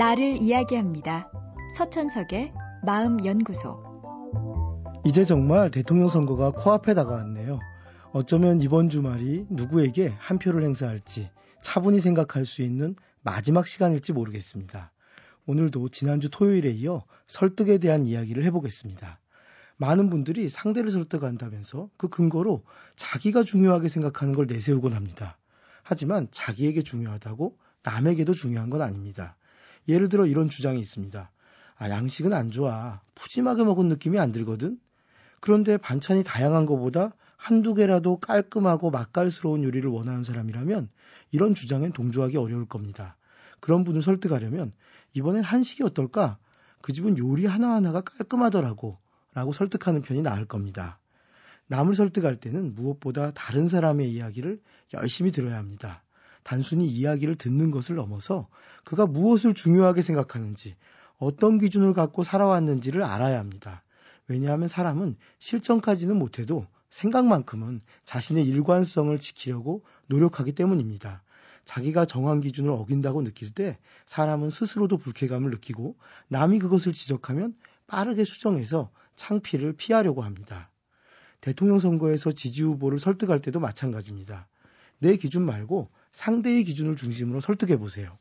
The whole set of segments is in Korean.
나를 이야기합니다. 서천석의 마음연구소. 이제 정말 대통령 선거가 코앞에 다가왔네요. 어쩌면 이번 주말이 누구에게 한 표를 행사할지 차분히 생각할 수 있는 마지막 시간일지 모르겠습니다. 오늘도 지난주 토요일에 이어 설득에 대한 이야기를 해보겠습니다. 많은 분들이 상대를 설득한다면서 그 근거로 자기가 중요하게 생각하는 걸 내세우곤 합니다. 하지만 자기에게 중요하다고 남에게도 중요한 건 아닙니다. 예를 들어 이런 주장이 있습니다. 아, 양식은 안 좋아. 푸짐하게 먹은 느낌이 안 들거든? 그런데 반찬이 다양한 것보다 한두 개라도 깔끔하고 맛깔스러운 요리를 원하는 사람이라면 이런 주장엔 동조하기 어려울 겁니다. 그런 분을 설득하려면 이번엔 한식이 어떨까? 그 집은 요리 하나하나가 깔끔하더라고. 라고 설득하는 편이 나을 겁니다. 남을 설득할 때는 무엇보다 다른 사람의 이야기를 열심히 들어야 합니다. 단순히 이야기를 듣는 것을 넘어서 그가 무엇을 중요하게 생각하는지, 어떤 기준을 갖고 살아왔는지를 알아야 합니다. 왜냐하면 사람은 실전까지는 못해도 생각만큼은 자신의 일관성을 지키려고 노력하기 때문입니다. 자기가 정한 기준을 어긴다고 느낄 때 사람은 스스로도 불쾌감을 느끼고 남이 그것을 지적하면 빠르게 수정해서 창피를 피하려고 합니다. 대통령 선거에서 지지 후보를 설득할 때도 마찬가지입니다. 내 기준 말고 상대의 기준을 중심으로 설득해 보세요.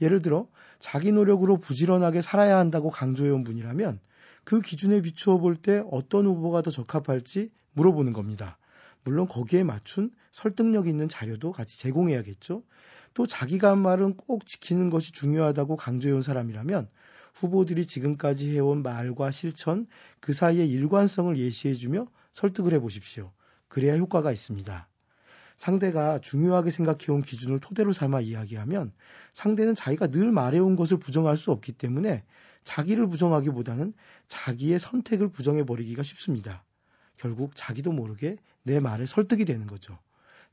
예를 들어 자기 노력으로 부지런하게 살아야 한다고 강조해온 분이라면 그 기준에 비추어 볼 때 어떤 후보가 더 적합할지 물어보는 겁니다. 물론 거기에 맞춘 설득력 있는 자료도 같이 제공해야겠죠. 또 자기가 한 말은 꼭 지키는 것이 중요하다고 강조해온 사람이라면 후보들이 지금까지 해온 말과 실천 그 사이의 일관성을 예시해주며 설득을 해보십시오. 그래야 효과가 있습니다. 상대가 중요하게 생각해온 기준을 토대로 삼아 이야기하면 상대는 자기가 늘 말해온 것을 부정할 수 없기 때문에 자기를 부정하기보다는 자기의 선택을 부정해버리기가 쉽습니다. 결국 자기도 모르게 내 말에 설득이 되는 거죠.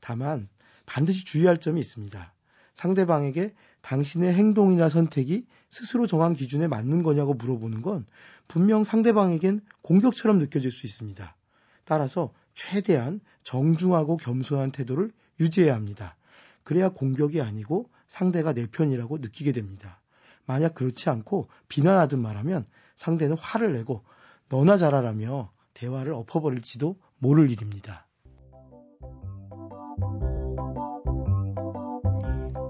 다만 반드시 주의할 점이 있습니다. 상대방에게 당신의 행동이나 선택이 스스로 정한 기준에 맞는 거냐고 물어보는 건 분명 상대방에겐 공격처럼 느껴질 수 있습니다. 따라서 최대한 정중하고 겸손한 태도를 유지해야 합니다. 그래야 공격이 아니고 상대가 내 편이라고 느끼게 됩니다. 만약 그렇지 않고 비난하듯 말하면 상대는 화를 내고 너나 잘하라며 대화를 엎어버릴지도 모를 일입니다.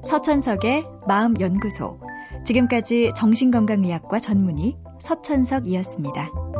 서천석의 마음연구소. 지금까지 정신건강의학과 전문의 서천석이었습니다.